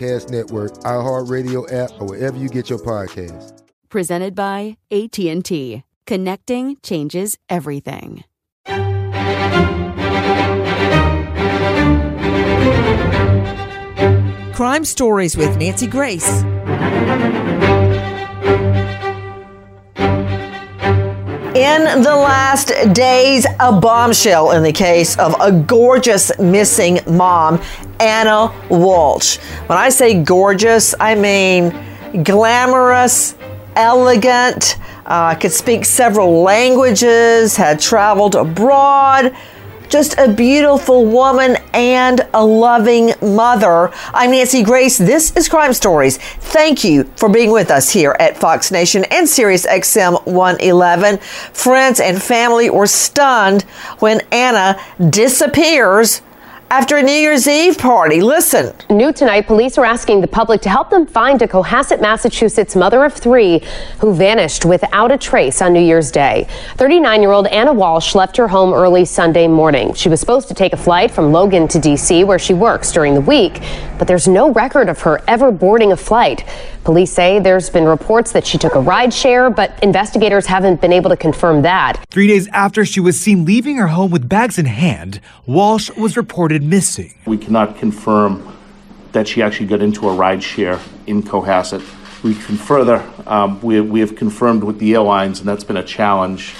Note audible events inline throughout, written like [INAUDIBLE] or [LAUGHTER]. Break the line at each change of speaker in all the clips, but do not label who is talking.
Network, iHeartRadio app, or wherever you get your podcasts.
Presented by AT&T. Connecting changes everything.
Crime Stories with Nancy Grace. In the last days, a bombshell in the case of a gorgeous missing mom, Ana Walshe. When I say gorgeous, I mean glamorous, elegant, uh, could speak several languages, had traveled abroad. Just a beautiful woman and a loving mother. I'm Nancy Grace. This is Crime Stories. Thank you for being with us here at Fox Nation and Sirius XM 111. Friends and family were stunned when Ana disappears after a New Year's Eve party. Listen.
New tonight, police are asking the public to help them find a Cohasset, Massachusetts mother of three who vanished without a trace on New Year's Day. 39 year old Ana Walshe left her home early Sunday morning. She was supposed to take a flight from Logan to D.C., where she works during the week, but there's no record of her ever boarding a flight. Police say there's been reports that she took a ride share, but investigators haven't been able to confirm that.
Three days after she was seen leaving her home with bags in hand, Walshe was reported missing.
We cannot confirm that she actually got into a ride share in Cohasset. We can further, um, we, we have confirmed with the airlines, and that's been a challenge,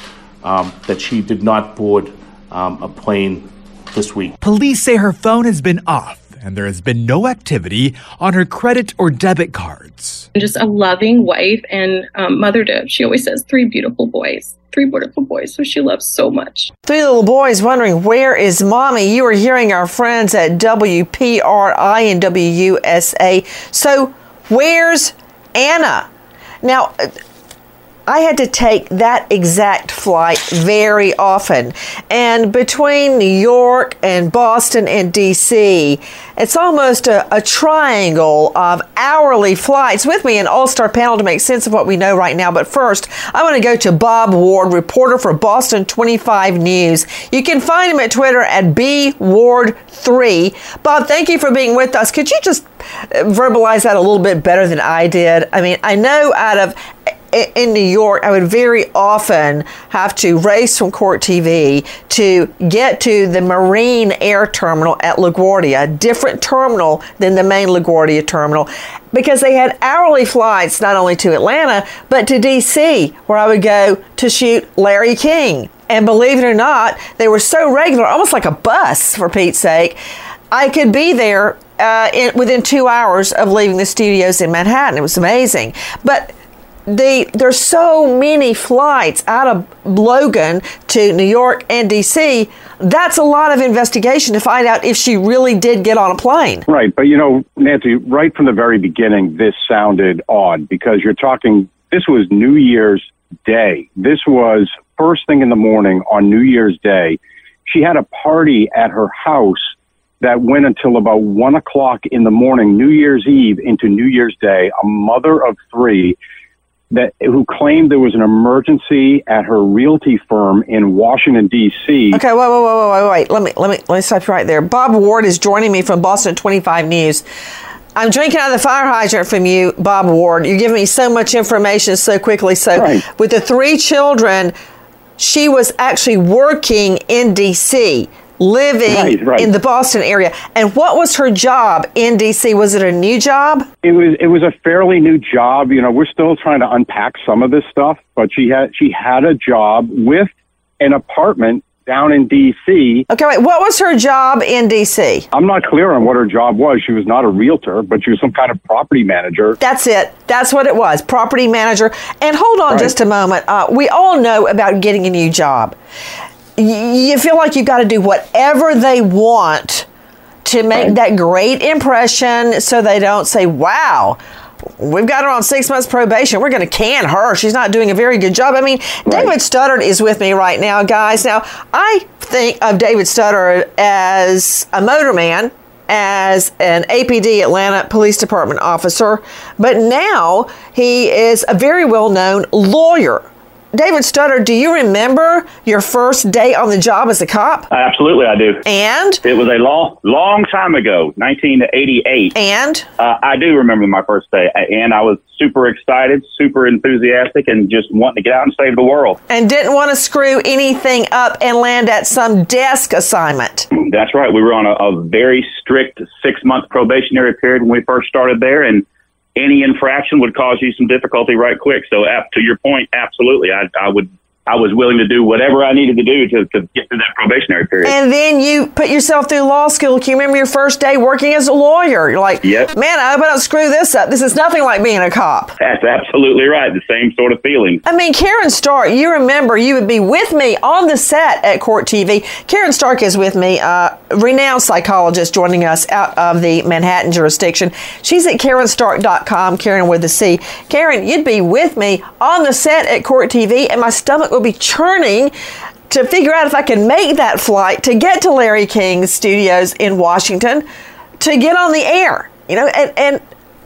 um, that she did not board um, a plane this week.
Police say her phone has been off and there has been no activity on her credit or debit cards.
Just a loving wife and um, mother to, she always says, three beautiful boys. Three beautiful boys, so she loves so much.
Three little boys wondering where is mommy. You are hearing our friends at WPRI and WUSA. So, where's Ana? Now, I had to take that exact flight very often. And between New York and Boston and DC, it's almost a, a triangle of hourly flights with me, an all star panel to make sense of what we know right now. But first, I want to go to Bob Ward, reporter for Boston 25 News. You can find him at Twitter at bward3. Bob, thank you for being with us. Could you just uh, verbalize that a little bit better than I did? I mean, I know out of in New York, I would very often have to race from Court TV to get to the Marine Air Terminal at LaGuardia, a different terminal than the main LaGuardia terminal, because they had hourly flights not only to Atlanta, but to DC, where I would go to shoot Larry King. And believe it or not, they were so regular, almost like a bus, for Pete's sake. I could be there uh, in, within two hours of leaving the studios in Manhattan. It was amazing. But the there's so many flights out of Logan to New York and DC. That's a lot of investigation to find out if she really did get on a plane.
Right, but you know, Nancy, right from the very beginning, this sounded odd because you're talking. This was New Year's Day. This was first thing in the morning on New Year's Day. She had a party at her house that went until about one o'clock in the morning, New Year's Eve into New Year's Day. A mother of three that who claimed there was an emergency at her realty firm in Washington D.C.
Okay, wait, wait, wait, wait, wait. Let me let me let me stop right there. Bob Ward is joining me from Boston 25 News. I'm drinking out of the fire hydrant from you, Bob Ward. You're giving me so much information so quickly. So,
Right.
with the three children, she was actually working in D.C., living
Right, right.
in the Boston area. And what was her job in D.C.? Was it a new job?
It was it was a fairly new job. You know, we're still trying to unpack some of this stuff, but she had she had a job with an apartment down in D.C.
Okay, wait. What was her job in D.C.?
I'm not clear on what her job was. She was not a realtor, but she was some kind of property manager.
That's it. That's what it was. Property manager. And hold on
Right.
just a moment. Uh, we all know about getting a new job. You feel like you've got to do whatever they want to make that great impression so they don't say, wow, we've got her on six months probation. We're going to can her. She's not doing a very good job. I mean, David Studdard is with me right now, guys. Now, I think of David Studdard as a motorman as an APD Atlanta Police Department officer, but now he is a very well known lawyer. David Studdard, do you remember your first day on the job as a cop?
Absolutely, I do.
And?
It was a long, long time ago, 1988.
And?
Uh, I do remember my first day, and I was super excited, super enthusiastic, and just wanting to get out and save the world.
And didn't want to screw anything up and land at some desk assignment.
That's right. We were on a, a very strict six month probationary period when we first started there, and any infraction would cause you some difficulty right quick. So, to your point, absolutely, I, I would. I was willing to do whatever I needed to do to, to get through that probationary period.
And then you put yourself through law school. Can you remember your first day working as a lawyer? You're like,
Yep.
man, I hope I don't screw this up. This is nothing like being a cop.
That's absolutely right. The same sort of feeling.
I mean, Caryn Stark, you remember you would be with me on the set at Court TV. Caryn Stark is with me, uh, renowned psychologist joining us out of the Manhattan jurisdiction. She's at CarynStark.com, Caryn with a C. Caryn, you'd be with me on the set at Court TV, and my stomach would be churning to figure out if I can make that flight to get to Larry King's studios in Washington to get on the air. You know, and, and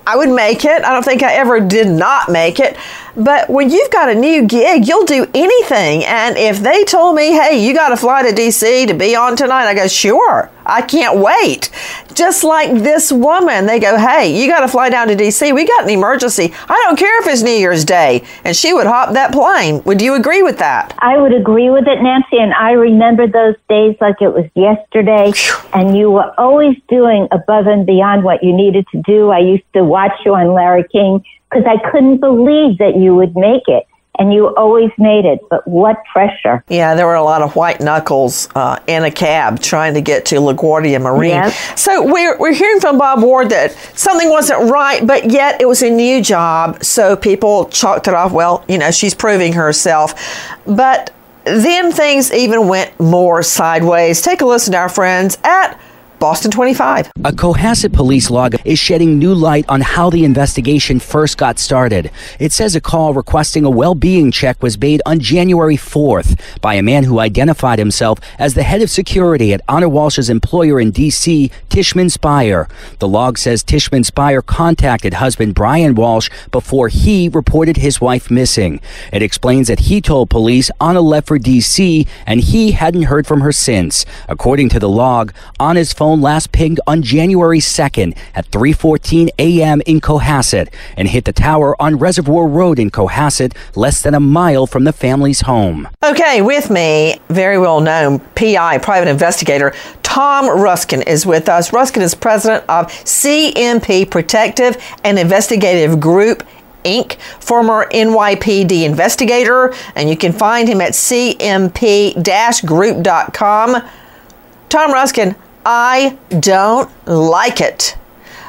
I would make it. I don't think I ever did not make it. But when you've got a new gig, you'll do anything. And if they told me, hey, you got to fly to DC to be on tonight, I go, sure, I can't wait. Just like this woman, they go, hey, you got to fly down to DC. We got an emergency. I don't care if it's New Year's Day. And she would hop that plane. Would you agree with that?
I would agree with it, Nancy, and I remember those days like it was yesterday. And you were always doing above and beyond what you needed to do. I used to watch you on Larry King because I couldn't believe that you would make it. And you always made it. But what pressure.
Yeah, there were a lot of white knuckles uh, in a cab trying to get to LaGuardia Marine.
Yep.
So we're, we're hearing from Bob Ward that something wasn't right, but yet it was a new job. So people chalked it off, well, you know, she's proving herself. But then things even went more sideways. Take a listen to our friends at Boston 25.
A Cohasset police log is shedding new light on how the investigation first got started. It says a call requesting a well-being check was made on January 4th by a man who identified himself as the head of security at Ana Walshe's employer in D.C., Tishman Speyer. The log says Tishman Speyer contacted husband Brian Walshe before he reported his wife missing. It explains that he told police Ana left for D.C. and he hadn't heard from her since. According to the log, Ana's phone last pinged on January 2nd at 3:14 a.m. in Cohasset and hit the tower on Reservoir Road in Cohasset, less than a mile from the family's home.
Okay, with me, very well known PI, private investigator, Tom Ruskin is with us. Ruskin is president of CMP Protective and Investigative Group. Inc., former NYPD investigator, and you can find him at cmp-group.com. Tom Ruskin, I don't like it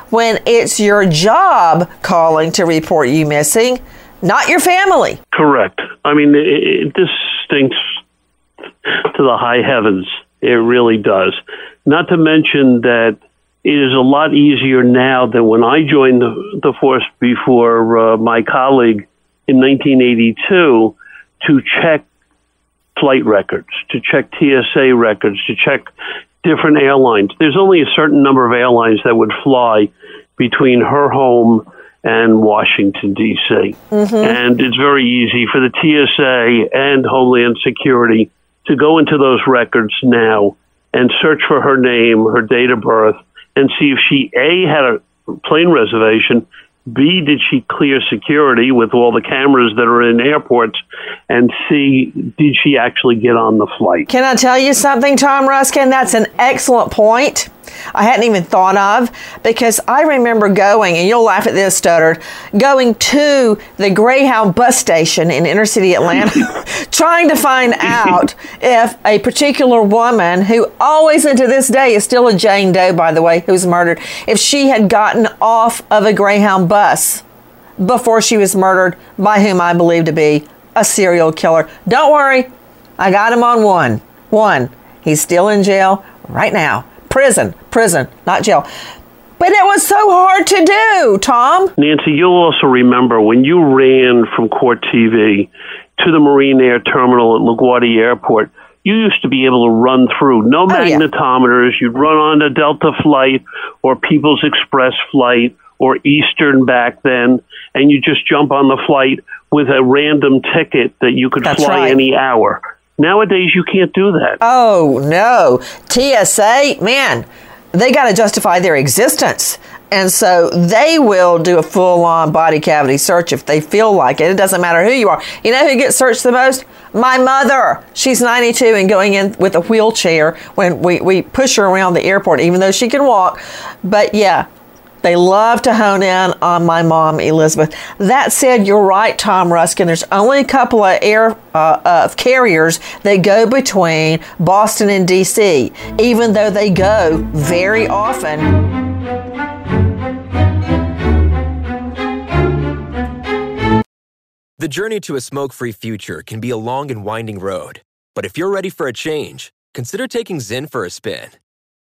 when it's your job calling to report you missing, not your family.
Correct. I mean, it, it, this stinks to the high heavens. It really does. Not to mention that it is a lot easier now than when I joined the, the force before uh, my colleague in 1982 to check flight records, to check TSA records, to check different airlines. There's only a certain number of airlines that would fly between her home and Washington, D.C.
Mm-hmm.
And it's very easy for the TSA and Homeland Security to go into those records now and search for her name, her date of birth, and see if she A had a plane reservation, B did she clear security with all the cameras that are in airports, and C did she actually get on the flight.
Can I tell you something, Tom Ruskin? That's an excellent point. I hadn't even thought of because I remember going, and you'll laugh at this, Studdard, going to the Greyhound bus station in inner city Atlanta, [LAUGHS] [LAUGHS] trying to find out if a particular woman, who always and to this day is still a Jane Doe, by the way, who was murdered, if she had gotten off of a Greyhound bus before she was murdered by whom I believe to be a serial killer. Don't worry, I got him on one. One. He's still in jail right now prison, prison, not jail. But it was so hard to do, Tom.
Nancy, you'll also remember when you ran from Court TV to the Marine Air Terminal at LaGuardia Airport, you used to be able to run through no magnetometers. Oh, yeah. You'd run on a Delta flight or People's Express flight or Eastern back then, and you just jump on the flight with a random ticket that you could
That's
fly
right.
any hour. Nowadays, you can't do that.
Oh, no. TSA, man, they got to justify their existence. And so they will do a full on body cavity search if they feel like it. It doesn't matter who you are. You know who gets searched the most? My mother. She's 92 and going in with a wheelchair when we, we push her around the airport, even though she can walk. But yeah, they love to hone in on my mom, Elizabeth. That said, you're right, Tom Ruskin. There's only a couple of air uh, of carriers that go between Boston and D.C., even though they go very often.
The journey to a smoke free future can be a long and winding road, but if you're ready for a change, consider taking Zyn for a spin.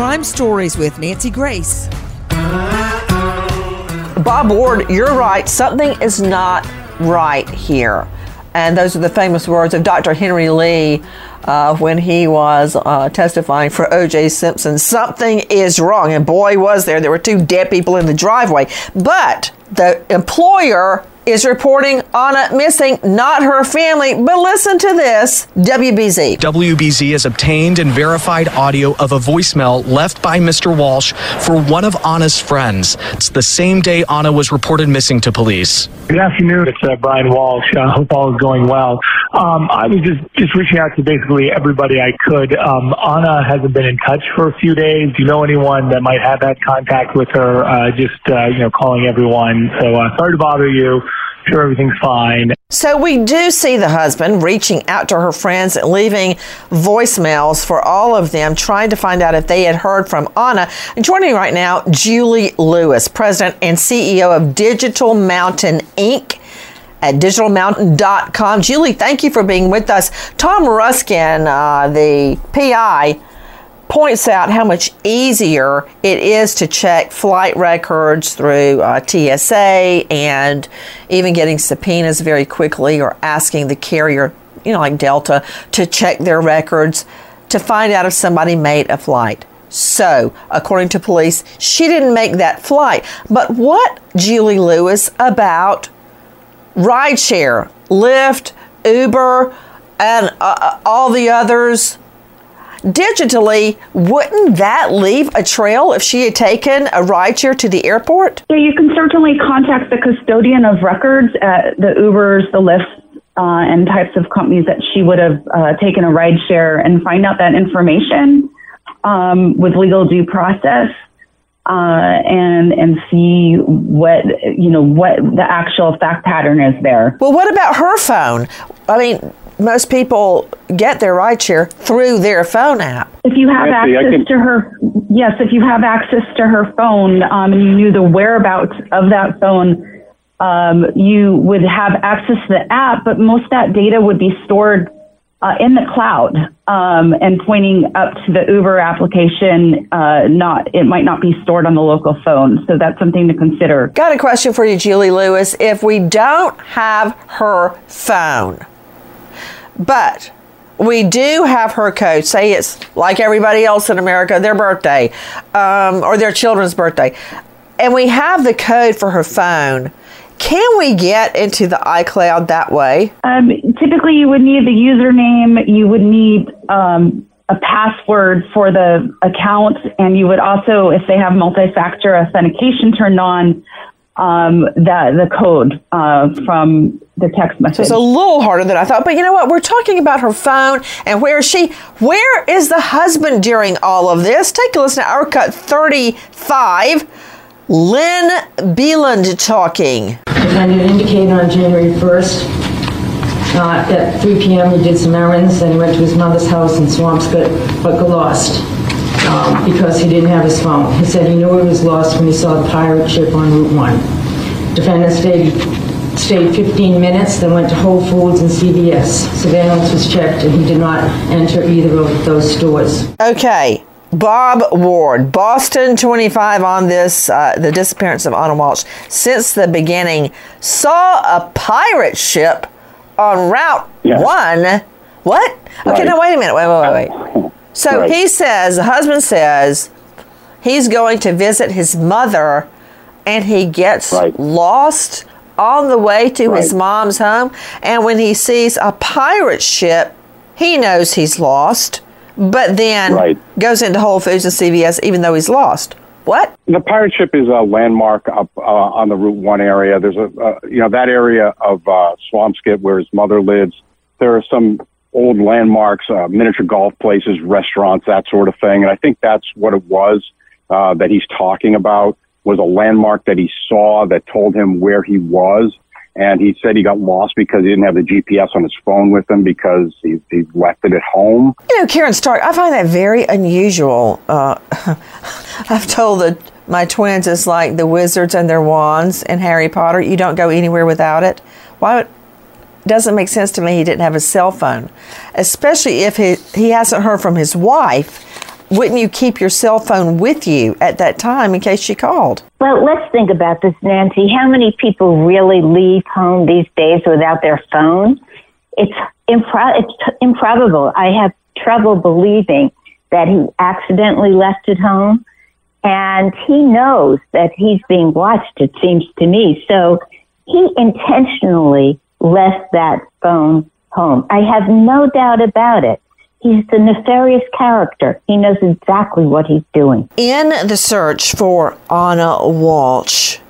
Crime Stories with Nancy Grace.
Bob Ward, you're right. Something is not right here. And those are the famous words of Dr. Henry Lee uh, when he was uh, testifying for O.J. Simpson. Something is wrong. And boy, was there. There were two dead people in the driveway. But the employer is reporting Ana missing, not her family. But listen to this WBZ.
WBZ has obtained and verified audio of a voicemail left by Mr. Walshe for one of Ana's friends. It's the same day Ana was reported missing to police.
Good afternoon. It's uh, Brian Walshe. I uh, hope all is going well. Um, I was just, just reaching out to basically everybody I could. Um, Ana hasn't been in touch for a few days. Do you know anyone that might have had contact with her? Uh, just, uh, you know, calling everyone. So uh, sorry to bother you sure everything's fine.
So we do see the husband reaching out to her friends and leaving voicemails for all of them, trying to find out if they had heard from Ana. Joining right now, Julie Lewis, president and CEO of Digital Mountain Inc at digitalmountain.com. Julie, thank you for being with us. Tom Ruskin, uh, the PI, points out how much easier it is to check flight records through uh, TSA and even getting subpoenas very quickly or asking the carrier, you know, like Delta, to check their records to find out if somebody made a flight. So, according to police, she didn't make that flight. But what, Julie Lewis, about rideshare, Lyft, Uber, and uh, uh all the others digitally, wouldn't that leave a trail if she had taken a rideshare to the airport?
Yeah, you can certainly contact the custodian of records at the Ubers, the Lyfts, uh, and types of companies that she would have uh, taken a rideshare and find out that information um, with legal due process. Uh, and and see what you know what the actual fact pattern is there.
Well, what about her phone? I mean, most people get their rideshare through their phone app.
If you have Nancy, access can... to her, yes, if you have access to her phone um, and you knew the whereabouts of that phone, um, you would have access to the app, but most of that data would be stored uh, in the cloud um, and pointing up to the Uber application. Uh, not it might not be stored on the local phone, so that's something to consider.
Got a question for you, Julie Lewis. If we don't have her phone, but we do have her code. Say it's like everybody else in America, their birthday um, or their children's birthday. And we have the code for her phone. Can we get into the iCloud that way?
Um, typically, you would need the username. You would need um, a password for the account, and you would also, if they have multi-factor authentication turned on, um, the the code uh, from the text message.
So it's a little harder than I thought. But you know what? We're talking about her phone and where is she? Where is the husband during all of this? Take a listen to our cut 35. Lynn Beland talking.
Defendant indicated on January 1st uh, at 3 p.m. he did some errands and went to his mother's house in Swampscott but got lost um, because he didn't have his phone. He said he knew he was lost when he saw the pirate ship on Route 1. Defendant stayed stayed 15 minutes, then went to Whole Foods and CVS. Surveillance was checked and he did not enter either of those stores.
Okay. Bob Ward, Boston 25 on this, uh, the disappearance of Ana Walshe. Since the beginning, saw a pirate ship on Route 1. What? Okay, right. now wait a minute. Wait, wait, wait, wait. So right. he says, the husband says, he's going to visit his mother and he gets right. lost on the way to right. his mom's home. And when he sees a pirate ship, he knows he's lost, but then right. goes into Whole Foods and CVS even though he's lost. What?
The pirate ship is a landmark up uh, on the Route One area. There's a, uh, you know, that area of uh, Swampscott where his mother lives. There are some old landmarks, uh, miniature golf places, restaurants, that sort of thing. And I think that's what it was uh, that he's talking about was a landmark that he saw that told him where he was. And he said he got lost because he didn't have the GPS on his phone with him because he, he left it at home.
You know, Caryn Stark, I find that very unusual. Uh, [LAUGHS] I've told the, my twins it's like the wizards and their wands in Harry Potter. You don't go anywhere without it. Why doesn't make sense to me he didn't have a cell phone, especially if he, he hasn't heard from his wife wouldn't you keep your cell phone with you at that time in case she called?
Well, let's think about this, Nancy. How many people really leave home these days without their phone? It's, impro- it's improbable. I have trouble believing that he accidentally left it home. And he knows that he's being watched, it seems to me. So he intentionally left that phone home. I have no doubt about it. He's the nefarious character. He knows exactly what he's doing.
In the search for Ana Walshe,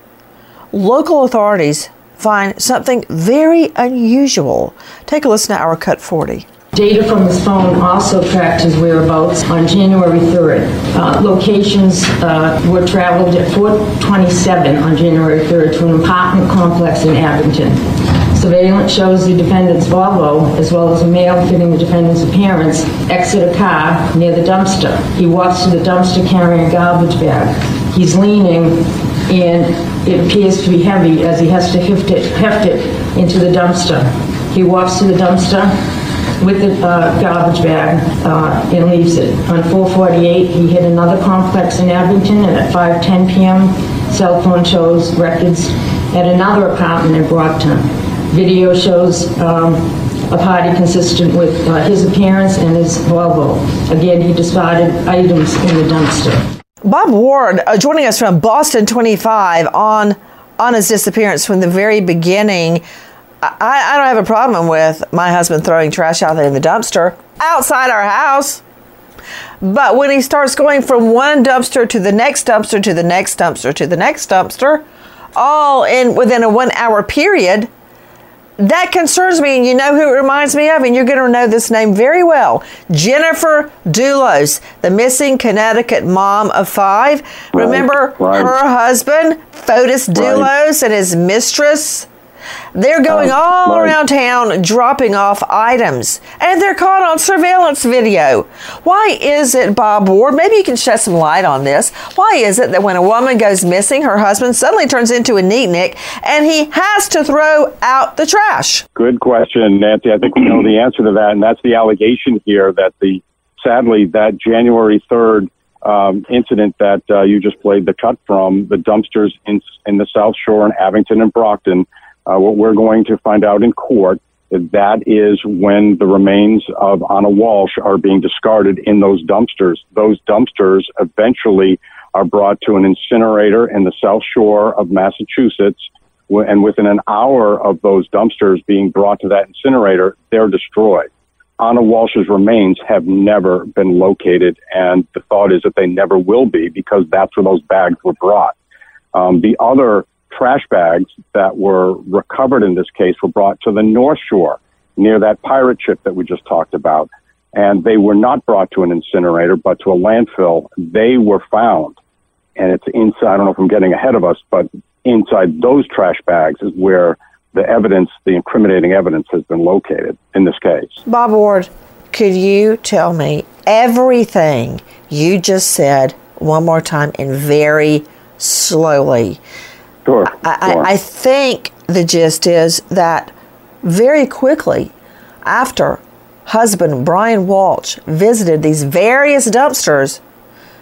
local authorities find something very unusual. Take a listen to our Cut 40.
Data from his phone also tracked his whereabouts on January 3rd. Uh, locations uh, were traveled at 427 on January 3rd to an apartment complex in Abington. Surveillance shows the defendant's Volvo, as well as a male fitting the defendant's appearance, exit a car near the dumpster. He walks to the dumpster carrying a garbage bag. He's leaning, and it appears to be heavy as he has to heft it, heft it into the dumpster. He walks to the dumpster, with the uh, garbage bag uh, and leaves it. On 448, he hit another complex in Abington, and at 5:10 p.m., cell phone shows records at another apartment in Brockton. Video shows um, a party consistent with uh, his appearance and his Volvo. Again, he discarded items in the dumpster.
Bob Ward uh, joining us from Boston 25 on on his disappearance from the very beginning. I, I don't have a problem with my husband throwing trash out there in the dumpster outside our house. But when he starts going from one dumpster to the next dumpster to the next dumpster to the next dumpster, all in within a one hour period, that concerns me. And you know who it reminds me of? And you're going to know this name very well Jennifer Dulos, the missing Connecticut mom of five. Right, Remember right. her husband, Fotis Dulos, right. and his mistress? They're going all around town dropping off items, and they're caught on surveillance video. Why is it, Bob Ward? Maybe you can shed some light on this. Why is it that when a woman goes missing, her husband suddenly turns into a neatnik and he has to throw out the trash?
Good question, Nancy. I think we know the answer to that, and that's the allegation here that the sadly that January third um, incident that uh, you just played the cut from the dumpsters in in the South Shore in Abington and Brockton uh, what we're going to find out in court that is when the remains of Ana Walshe are being discarded in those dumpsters. Those dumpsters eventually are brought to an incinerator in the South Shore of Massachusetts. And within an hour of those dumpsters being brought to that incinerator, they're destroyed. Ana Walshe's remains have never been located, and the thought is that they never will be because that's where those bags were brought. Um, the other trash bags that were recovered in this case were brought to the North Shore near that pirate ship that we just talked about. And they were not brought to an incinerator, but to a landfill. They were found. And it's inside, I don't know if I'm getting ahead of us, but inside those trash bags is where the evidence, the incriminating evidence, has been located in this case.
Bob Ward, could you tell me everything you just said one more time and very slowly?
Sure.
I, I, I think the gist is that very quickly after husband Brian Walshe visited these various dumpsters,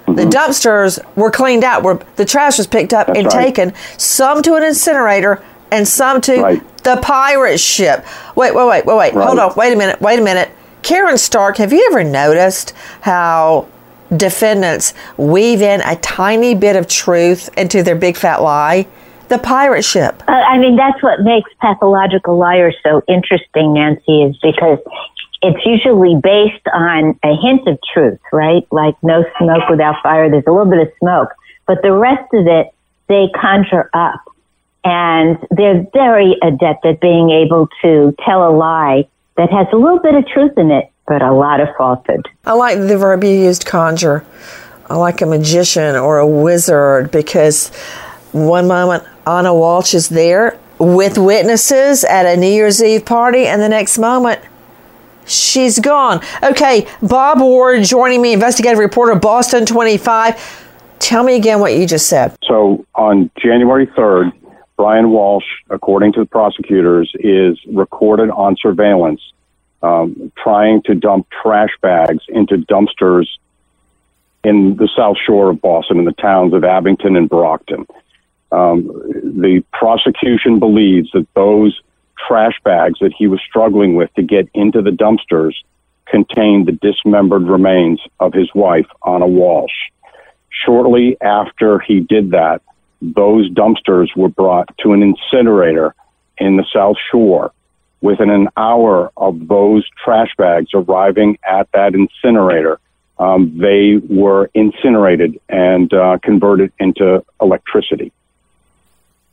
mm-hmm. the dumpsters were cleaned out, where the trash was picked up That's and right. taken, some to an incinerator and some to right. the pirate ship. Wait, wait, wait, wait, wait. Right. Hold on. Wait a minute. Wait a minute. Caryn Stark, have you ever noticed how defendants weave in a tiny bit of truth into their big fat lie? The pirate ship.
Uh, I mean, that's what makes pathological liars so interesting, Nancy, is because it's usually based on a hint of truth, right? Like no smoke without fire. There's a little bit of smoke, but the rest of it, they conjure up. And they're very adept at being able to tell a lie that has a little bit of truth in it, but a lot of falsehood.
I like the verb you used, conjure. I like a magician or a wizard because one moment Ana Walshe is there with witnesses at a New Year's Eve party, and the next moment, she's gone. Okay, Bob Ward joining me, investigative reporter, Boston 25. Tell me again what you just said.
So on January 3rd, Brian Walshe, according to the prosecutors, is recorded on surveillance um, trying to dump trash bags into dumpsters in the South Shore of Boston in the towns of Abington and Brockton. Um, the prosecution believes that those trash bags that he was struggling with to get into the dumpsters contained the dismembered remains of his wife, Ana Walshe. Shortly after he did that, those dumpsters were brought to an incinerator in the South Shore. Within an hour of those trash bags arriving at that incinerator, um, they were incinerated and uh, converted into electricity.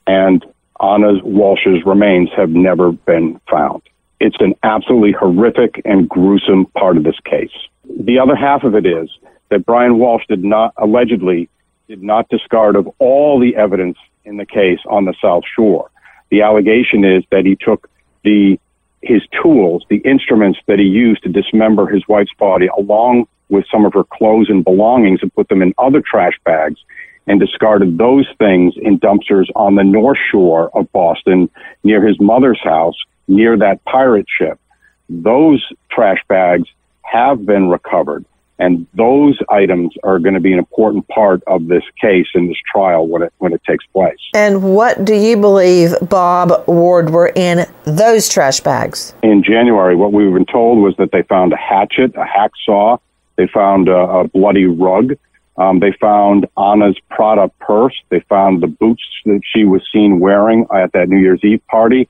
And Ana Walshe's remains have never been found. It's an absolutely horrific and gruesome part of this case. The other half of it is that Brian Walshe did not allegedly did not discard of all the evidence in the case on the South Shore. The allegation is that he took the his tools, the instruments that he used to dismember his wife's body, along with some of her clothes and belongings, and put them in other trash bags, and discarded those things in dumpsters on the North Shore of Boston, near his mother's house, near that pirate ship. Those trash bags have been recovered. And those items are going to be an important part of this case in this trial when it when it takes place.
And what do you believe Bob Ward were in those trash bags?
In January, what we've been told was that they found a hatchet, a hacksaw, they found a, a bloody rug, um, they found Ana's Prada purse, they found the boots that she was seen wearing at that New Year's Eve party,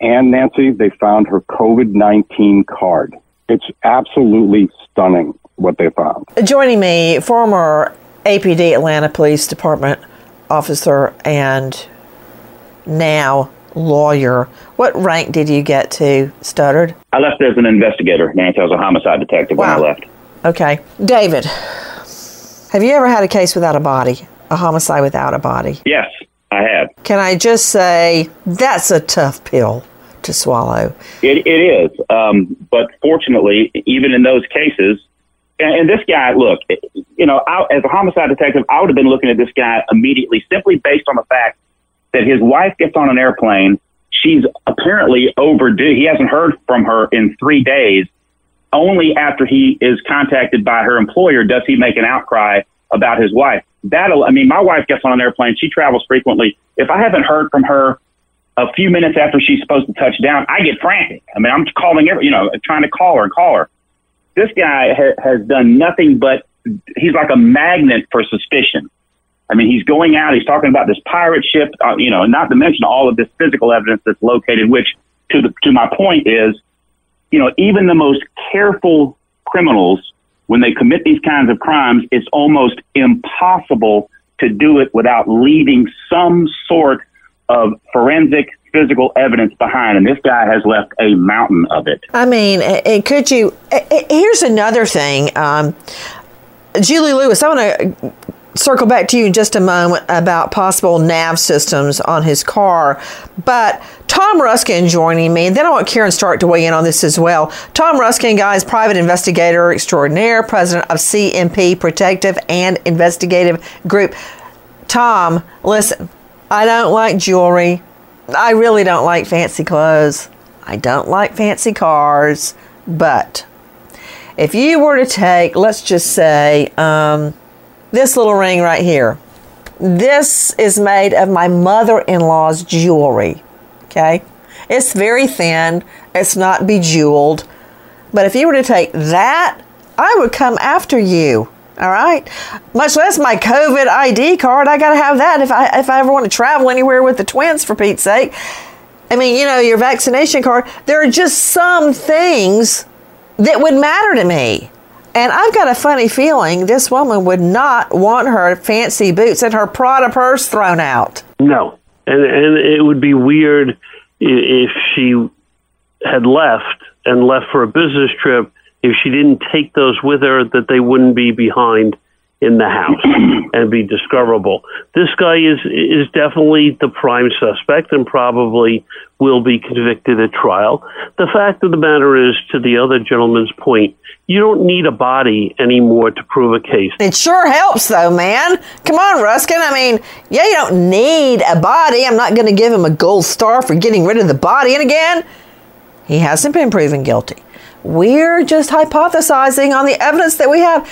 and Nancy, they found her COVID nineteen card. It's absolutely stunning what they found.
Joining me, former APD Atlanta Police Department officer and now lawyer. What rank did you get to, Studdard?
I left as an investigator. Nancy, I was a homicide detective when I left.
Okay. David, have you ever had a case without a body? A homicide without a body?
Yes, I have.
Can I just say that's a tough pill to swallow?
It, it is. Um, but fortunately, even in those cases, and, and this guy, look, you know, I, as a homicide detective, I would have been looking at this guy immediately simply based on the fact that his wife gets on an airplane. She's apparently overdue. He hasn't heard from her in three days. Only after he is contacted by her employer does he make an outcry about his wife. That'll, I mean, my wife gets on an airplane. She travels frequently. If I haven't heard from her a few minutes after she's supposed to touch down, I get frantic. I mean, I'm calling every, you know, trying to call her and call her. This guy ha- has done nothing but he's like a magnet for suspicion. I mean, he's going out, he's talking about this pirate ship, uh, you know, not to mention all of this physical evidence that's located, which to the, to my point is, you know, even the most careful criminals, when they commit these kinds of crimes, it's almost impossible to do it without leaving some sort of forensic physical evidence behind, and this guy has left a mountain of it.
I mean, could you? Here's another thing. Um, Julie Lewis, I want to circle back to you in just a moment about possible nav systems on his car. But Tom Ruskin joining me, and then I want Caryn Stark to weigh in on this as well. Tom Ruskin, guys, private investigator extraordinaire, president of CMP Protective and Investigative Group. Tom, listen, I don't like jewelry. I really don't like fancy clothes. I don't like fancy cars. But if you were to take, let's just say, um, this little ring right here, this is made of my mother in law's jewelry. Okay? It's very thin, it's not bejeweled. But if you were to take that, I would come after you. All right, much less my COVID ID card. I got to have that if I if I ever want to travel anywhere with the twins. For Pete's sake, I mean, you know, your vaccination card. There are just some things that would matter to me, and I've got a funny feeling this woman would not want her fancy boots and her Prada purse thrown out.
No, and and it would be weird if she had left and left for a business trip. If she didn't take those with her, that they wouldn't be behind in the house [CLEARS THROAT] and be discoverable. This guy is is definitely the prime suspect and probably will be convicted at trial. The fact of the matter is, to the other gentleman's point, you don't need a body anymore to prove a case.
It sure helps, though, man. Come on, Ruskin. I mean, yeah, you don't need a body. I'm not going to give him a gold star for getting rid of the body. And again, he hasn't been proven guilty. We're just hypothesizing on the evidence that we have.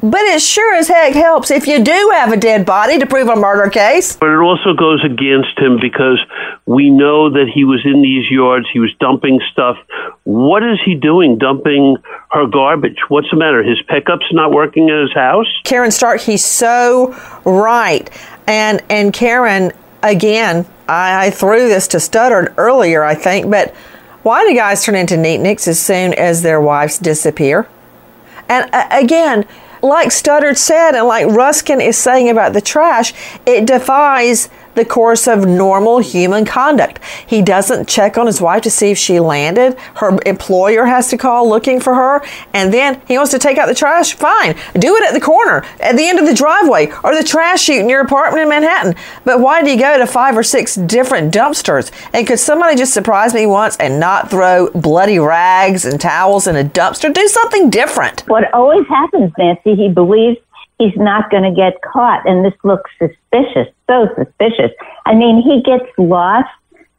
But it sure as heck helps if you do have a dead body to prove a murder case.
But it also goes against him because we know that he was in these yards, he was dumping stuff. What is he doing dumping her garbage? What's the matter? His pickup's not working at his house?
Caryn Stark, he's so right. And and Caryn, again, I, I threw this to Studdard earlier, I think, but why do guys turn into neatniks as soon as their wives disappear? And uh, again, like Studdard said, and like Ruskin is saying about the trash, it defies the course of normal human conduct. He doesn't check on his wife to see if she landed. Her employer has to call looking for her. And then he wants to take out the trash. Fine. Do it at the corner, at the end of the driveway, or the trash chute in your apartment in Manhattan. But why do you go to five or six different dumpsters? And could somebody just surprise me once and not throw bloody rags and towels in a dumpster? Do something different.
What always happens, Nancy, he believes he's not going to get caught. And this looks suspicious, so suspicious. I mean, he gets lost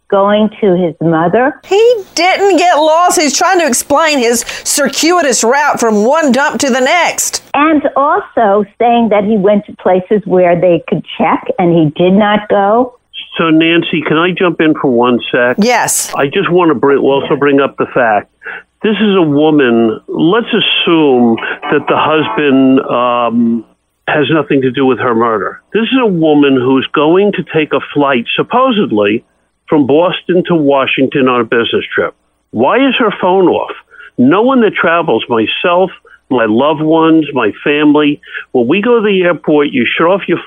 going to his mother.
He didn't get lost. He's trying to explain his circuitous route from one dump to the next.
And also saying that he went to places where they could check and he did not go.
So, Nancy, can I jump in for one sec?
Yes.
I just want to bring, also bring up the fact this is a woman. Let's assume that the husband um, has nothing to do with her murder. This is a woman who's going to take a flight, supposedly, from Boston to Washington on a business trip. Why is her phone off? No one that travels, myself, my loved ones, my family, when we go to the airport, you shut off your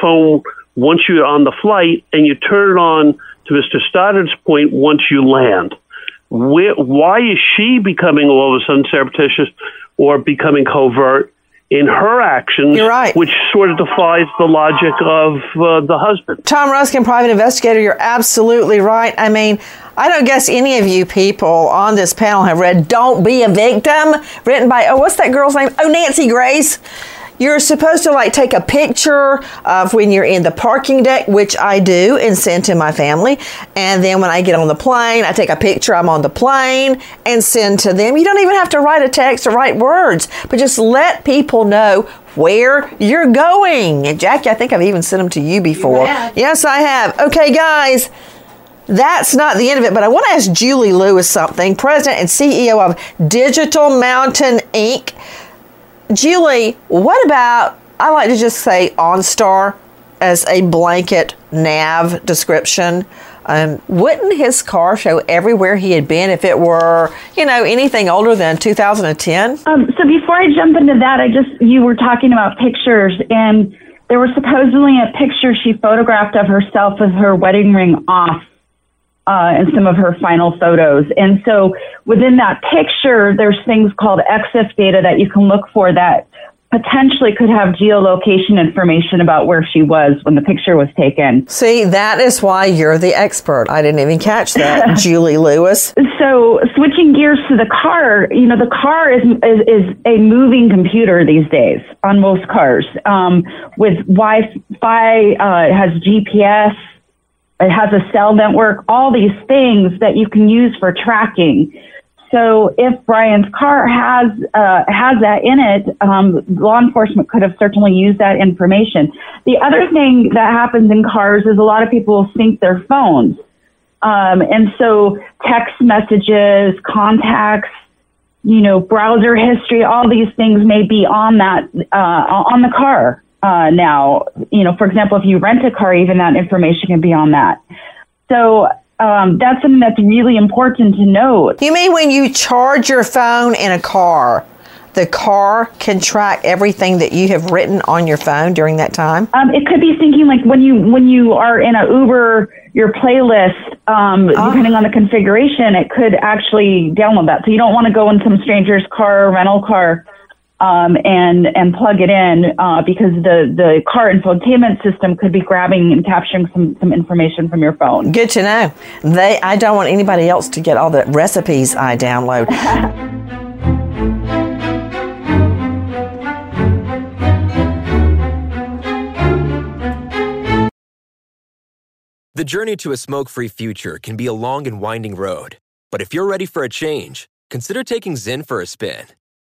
phone once you're on the flight and you turn it on to Mr. Studdard's point once you land. Where, why is she becoming all of a sudden surreptitious or becoming covert in her actions,
You're right.
which sort of defies the logic of uh, the husband?
Tom Ruskin, private investigator, you're absolutely right. I mean, I don't guess any of you people on this panel have read Don't Be a Victim, written by, oh, what's that girl's name? Oh, Nancy Grace. You're supposed to like take a picture of when you're in the parking deck, which I do and send to my family. And then when I get on the plane, I take a picture I'm on the plane and send to them. You don't even have to write a text or write words, but just let people know where you're going. And Jackie, I think I've even sent them to you before. Yes, I have. Okay, guys. That's not the end of it, but I want to ask Julie Lewis something, president and CEO of Digital Mountain Inc. Julie, what about, I like to just say OnStar as a blanket nav description. Um, wouldn't his car show everywhere he had been if it were, you know, anything older than 2010?
Um, so before I jump into that, I just you were talking about pictures, and there was supposedly a picture she photographed of herself with her wedding ring off, uh, and some of her final photos. And so within that picture, there's things called EXIF data that you can look for that potentially could have geolocation information about where she was when the picture was taken.
See, that is why you're the expert. I didn't even catch that, [LAUGHS] Julie Lewis.
So switching gears to the car, you know, the car is is, is a moving computer these days on most cars. Um, with Wi-Fi, uh, it has GPS, it has a cell network, all these things that you can use for tracking. So if Brian's car has uh, has that in it, um, law enforcement could have certainly used that information. The other thing that happens in cars is a lot of people sync their phones, um, and so text messages, contacts, you know, browser history, all these things may be on that uh, on the car uh, now. You know, for example, if you rent a car, even that information can be on that. So um, that's something that's really important to note.
You mean when you charge your phone in a car, the car can track everything that you have written on your phone during that time?
Um, it could be thinking like when you when you are in a Uber, your playlist, um, depending on the configuration, it could actually download that. So you don't want to go in some stranger's car or rental car um, and and plug it in uh, because the the car infotainment system could be grabbing and capturing some some information from your phone.
Good to know. They I don't want anybody else to get all the recipes I download. [LAUGHS]
The journey to a smoke free future can be a long and winding road, but if you're ready for a change, consider taking Zyn for a spin.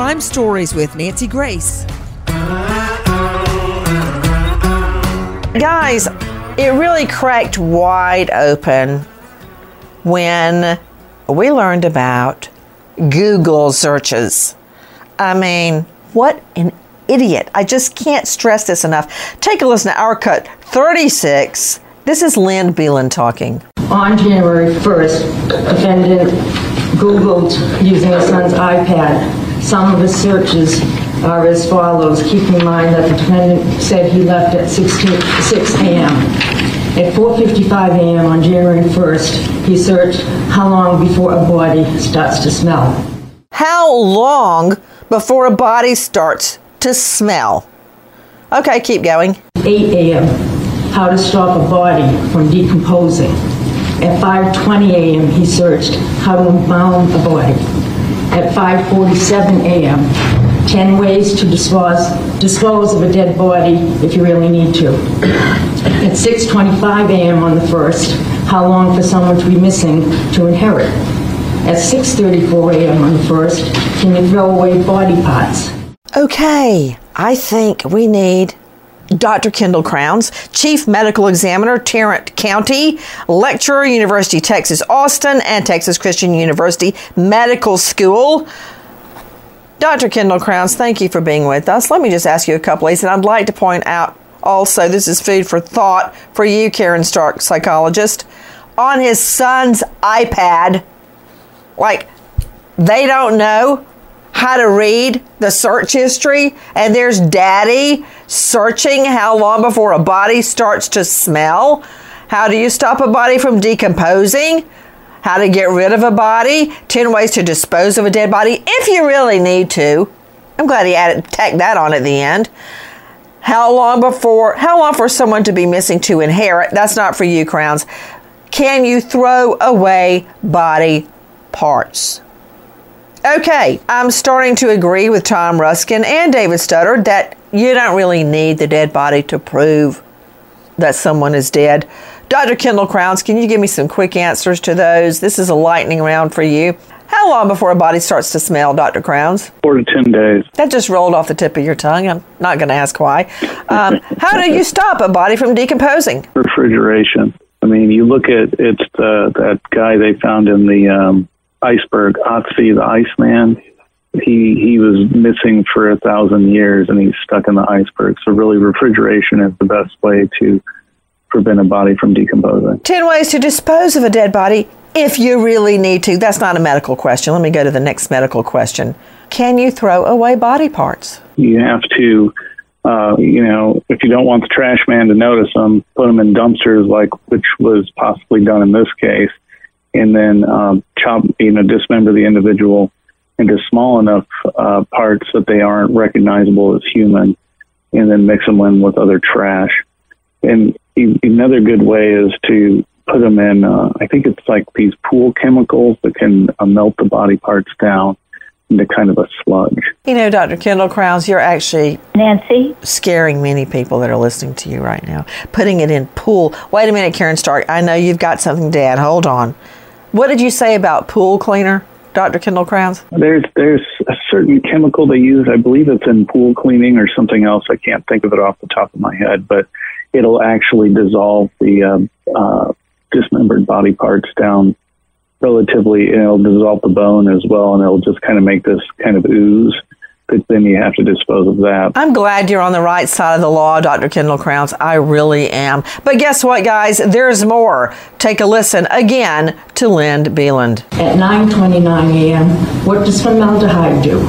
Crime Stories with Nancy Grace.
Guys, it really cracked wide open when we learned about Google searches. I mean, what an idiot. I just can't stress this enough. Take a listen to our cut 36. This is Lynn Beland talking.
On January 1st, defendant Googled using his son's iPad. Some of his searches are as follows. Keep in mind that the defendant said he left at 16, 6 a.m. At 4.55 a.m. on January 1st, he searched how long before a body starts to smell.
How long before a body starts to smell? Okay, keep going.
8 a.m. How to stop a body from decomposing. At 5:20 a.m., he searched how to embalm a body. At 5:47 a.m., 10 ways to dispose dispose of a dead body if you really need to. At 6:25 a.m. on the first, how long for someone to be missing to inherit. At 6:34 a.m. on the first, can you throw away body parts?
Okay, I think we need Dr. Kendall Crowns, Chief Medical Examiner, Tarrant County, lecturer, University of Texas Austin, and Texas Christian University Medical School. Dr. Kendall Crowns, thank you for being with us. Let me just ask you a couple of things, and I'd like to point out also this is food for thought for you, Caryn Stark, psychologist. On his son's iPad, like they don't know how to read the search history, and there's daddy searching how long before a body starts to smell. How do you stop a body from decomposing? How to get rid of a body? 10 ways to dispose of a dead body if you really need to. I'm glad he added tacked that on at the end. How long before how long for someone to be missing to inherit? That's not for you, Crowns. Can you throw away body parts? Okay, I'm starting to agree with Tom Ruskin and David Studdard that you don't really need the dead body to prove that someone is dead. Dr. Kendall Crowns, can you give me some quick answers to those? This is a lightning round for you. How long before a body starts to smell, Dr. Crowns?
Four to 10 days.
That just rolled off the tip of your tongue. I'm not going to ask why. Um, how do you stop a body from decomposing?
Refrigeration. I mean, you look at it's the, that guy they found in the um, iceberg, Otzi the Iceman. He he was missing for a thousand years, and he's stuck in the iceberg. So really, refrigeration is the best way to prevent a body from decomposing.
10 ways to dispose of a dead body if you really need to. That's not a medical question. Let me go to the next medical question. Can you throw away body parts?
You have to, uh, you know, if you don't want the trash man to notice them, put them in dumpsters, like which was possibly done in this case, and then um, chop, you know, dismember the individual into small enough uh, parts that they aren't recognizable as human, and then mix them in with other trash. And e- another good way is to put them in. Uh, I think it's like these pool chemicals that can uh, melt the body parts down into kind of a sludge.
You know, Dr. Kendall Crowns, you're actually
Nancy
scaring many people that are listening to you right now. Putting it in pool. Wait a minute, Caryn Stark. I know you've got something to add. Hold on. What did you say about pool cleaner, Dr. Kendall Crowns?
There's there's a certain chemical they use. I believe it's in pool cleaning or something else. I can't think of it off the top of my head, but it'll actually dissolve the um, uh, dismembered body parts down relatively. And it'll dissolve the bone as well, and it'll just kind of make this kind of ooze. But then you have to dispose of that.
I'm glad you're on the right side of the law, Dr. Kendall Crowns. I really am. But guess what, guys? There's more. Take a listen again to Lynn Beland.
At 9:29 a.m., what does formaldehyde do?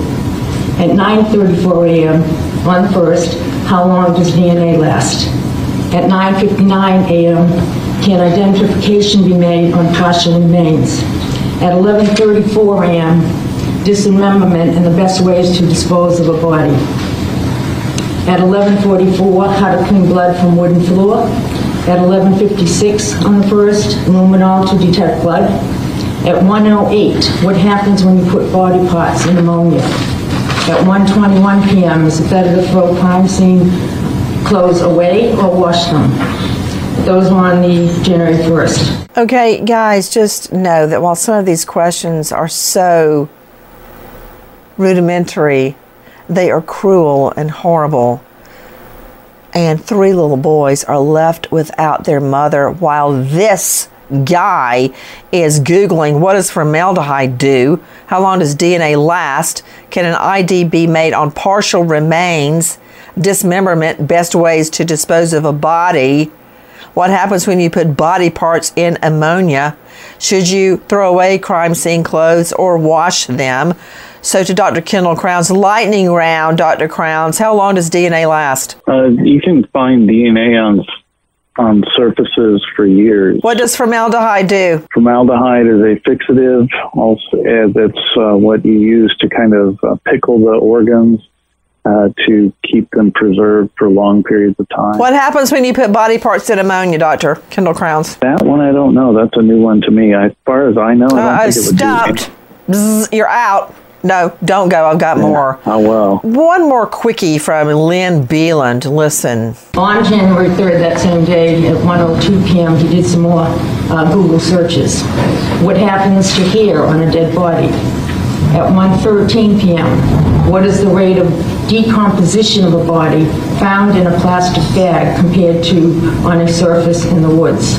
At 9:34 a.m. on first, how long does DNA last? At 9:59 a.m., can identification be made on partial remains? At 11:34 a.m., dismemberment and the best ways to dispose of a body. At 11:44, how to clean blood from wooden floor. At 11:56 on the first, luminol to detect blood. At 1:08, what happens when you put body parts in ammonia? At 1:21 p.m., is it better to throw crime scene clothes away or wash them? Those were on the January 1st.
Okay, guys, just know that while some of these questions are so rudimentary, they are cruel and horrible. And three little boys are left without their mother while this guy is Googling what does formaldehyde do? How long does DNA last? Can an ID be made on partial remains? Dismemberment, best ways to dispose of a body. What happens when you put body parts in ammonia? Should you throw away crime scene clothes or wash them? So, to Dr. Kendall Crowns, lightning round, Dr. Crowns, how long does DNA last?
Uh, you can find DNA on on surfaces for years.
What does formaldehyde do?
Formaldehyde is a fixative. Also, uh, that's uh, what you use to kind of uh, pickle the organs uh, to keep them preserved for long periods of time.
What happens when you put body parts in ammonia, Dr. Kendall Crowns?
That one I don't know. That's a new one to me. As far as I know, I don't
Uh,
think it would do
stopped. Bzz, you're out. No, don't go. I've got more.
Oh well.
One more quickie from Lynn Beland. Listen.
On January 3rd, that same day, at 1:02 p.m., he did some more uh, Google searches. What happens to hair on a dead body? At 1:13 p.m., what is the rate of decomposition of a body found in a plastic bag compared to on a surface in the woods?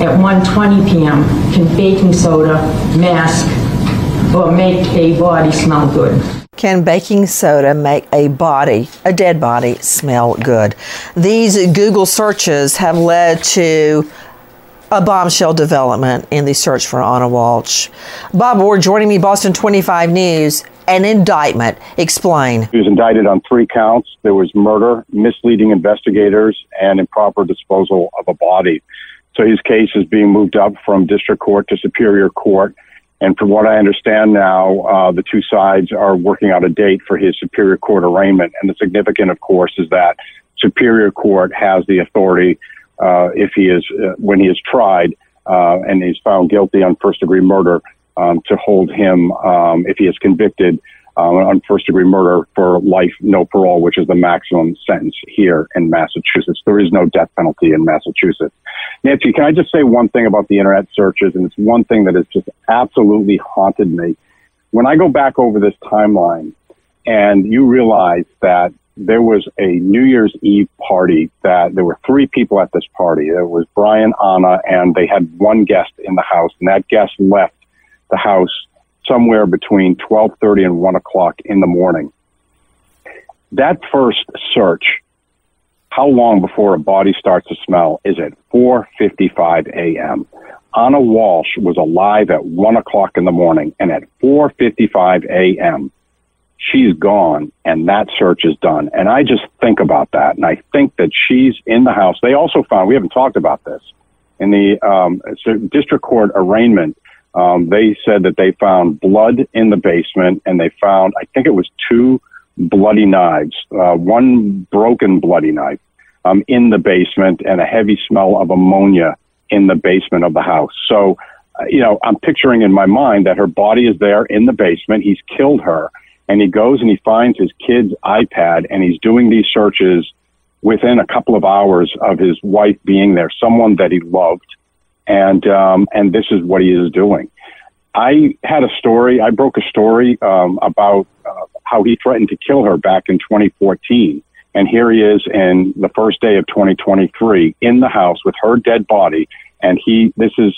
At 1:20 p.m., can baking soda mask or make a body smell good?
Can baking soda make a body, a dead body, smell good? These Google searches have led to a bombshell development in the search for Ana Walshe. Bob Ward joining me, Boston 25 News. An indictment. Explain.
He was indicted on three counts. There was murder, misleading investigators, and improper disposal of a body. So his case is being moved up from district court to superior court. And from what I understand now, uh, the two sides are working out a date for his superior court arraignment. And the significant, of course, is that superior court has the authority uh, if he is uh, when he is tried uh, and he's found guilty on first degree murder um, to hold him um, if he is convicted um, on first degree murder for life, no parole, which is the maximum sentence here in Massachusetts. There is no death penalty in Massachusetts. Nancy, can I just say one thing about the internet searches? And it's one thing that has just absolutely haunted me. When I go back over this timeline and you realize that there was a New Year's Eve party that there were three people at this party. It was Brian, Ana, and they had one guest in the house, and that guest left the house somewhere between 12:30 and 1 o'clock in the morning. That first search, how long before a body starts to smell? Is it 4:55 a.m.? Ana Walshe was alive at 1 o'clock in the morning, and at 4:55 a.m she's gone and that search is done. And I just think about that. And I think that she's in the house. They also found, we haven't talked about this, in the um, district court arraignment, um, they said that they found blood in the basement and they found, I think it was two bloody knives, uh, one broken bloody knife um, in the basement and a heavy smell of ammonia in the basement of the house. So, uh, you know, I'm picturing in my mind that her body is there in the basement. He's killed her and he goes and he finds his kid's iPad and he's doing these searches within a couple of hours of his wife being there, someone that he loved, and um, and this is what he is doing. I had a story. I broke a story um, about uh, how he threatened to kill her back in 2014, and here he is in the first day of 2023 in the house with her dead body, and he. This is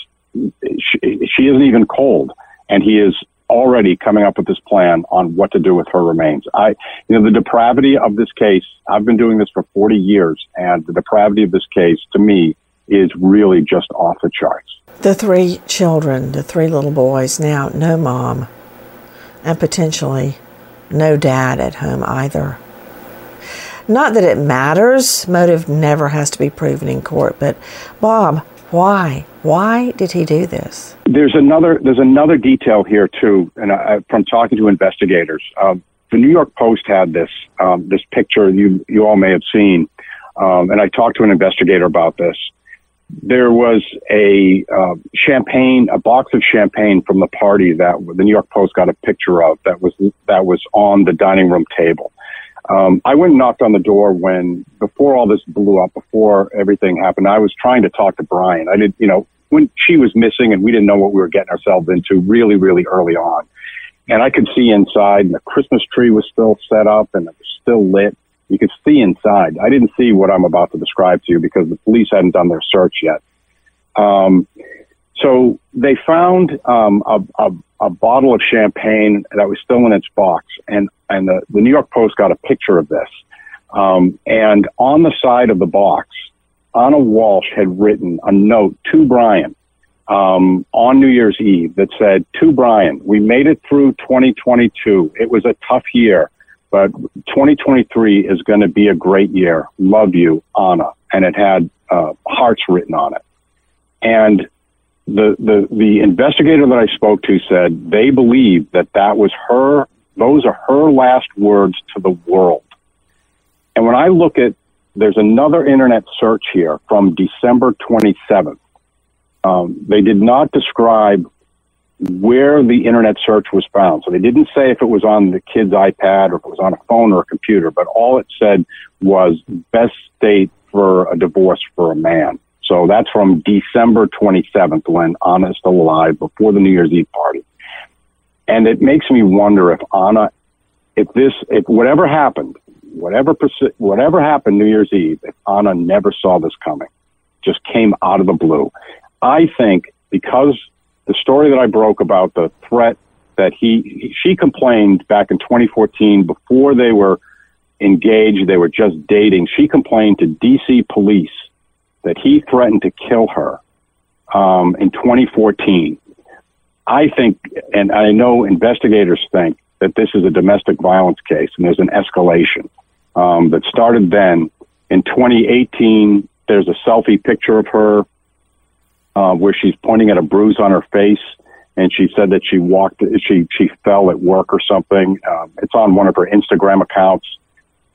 she, she isn't even cold, and he is already coming up with this plan on what to do with her remains. I, you know, the depravity of this case, I've been doing this for 40 years, and the depravity of this case to me is really just off the charts.
The three children, the three little boys, now no mom, and potentially no dad at home either. Not that it matters, motive never has to be proven in court, but Bob, why? Why did he do this?
There's another there's another detail here too, and I, from talking to investigators, uh, the New York Post had this um, this picture you you all may have seen, um, and I talked to an investigator about this. There was a uh, champagne, a box of champagne from the party that the New York Post got a picture of that was that was on the dining room table. Um, I went and knocked on the door when, before all this blew up, before everything happened, I was trying to talk to Brian. I did, you know, when she was missing and we didn't know what we were getting ourselves into really, really early on. And I could see inside and the Christmas tree was still set up and it was still lit. You could see inside. I didn't see what I'm about to describe to you because the police hadn't done their search yet. Um, so they found um, a, a, a, bottle of champagne that was still in its box, and and the, the New York Post got a picture of this. Um, and on the side of the box, Ana Walshe had written a note to Brian um, on New Year's Eve that said, "To Brian, we made it through 2022. It was a tough year, but 2023 is going to be a great year. Love you, Ana." And it had uh, hearts written on it. And the, the, the investigator that I spoke to said they believe that that was her, those are her last words to the world. And when I look at, there's another internet search here from December 27th. Um, they did not describe where the internet search was found. So they didn't say if it was on the kid's iPad or if it was on a phone or a computer, but all it said was best state for a divorce for a man. So that's from December 27th when Ana is still alive before the New Year's Eve party. And it makes me wonder if Ana, if this, if whatever happened, whatever, whatever happened New Year's Eve, if Ana never saw this coming, just came out of the blue. I think because the story that I broke about the threat that he, she complained back in 2014 before they were engaged, they were just dating. She complained to DC police that he threatened to kill her um, in 2014. I think, and I know investigators think that this is a domestic violence case, and there's an escalation um, that started then. In 2018, there's a selfie picture of her uh, where she's pointing at a bruise on her face, and she said that she walked, she she fell at work or something. Um, it's on one of her Instagram accounts.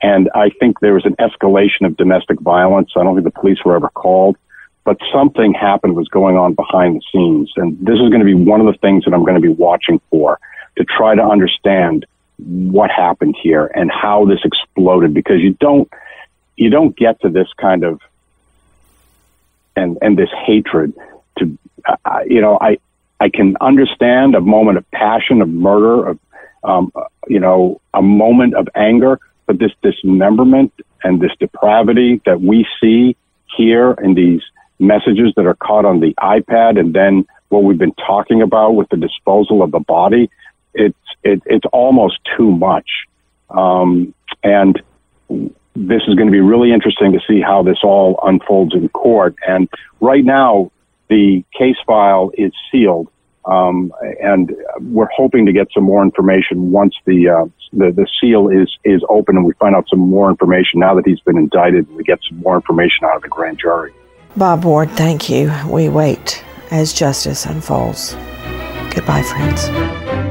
And I think there was an escalation of domestic violence. I don't think the police were ever called, but something happened was going on behind the scenes. And this is going to be one of the things that I'm going to be watching for to try to understand what happened here and how this exploded because you don't you don't get to this kind of and and this hatred to uh, you know I I can understand a moment of passion of murder of um, you know a moment of anger but this dismemberment and this depravity that we see here in these messages that are caught on the iPad and then what we've been talking about with the disposal of the body it's it, it's almost too much. Um, and this is going to be really interesting to see how this all unfolds in court. And right now, the case file is sealed, um, and we're hoping to get some more information once the, uh, the the seal is is open and we find out some more information. Now that he's been indicted, we get some more information out of the grand jury.
Bob Ward, thank you. We wait as justice unfolds. Goodbye, friends.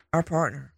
our partner.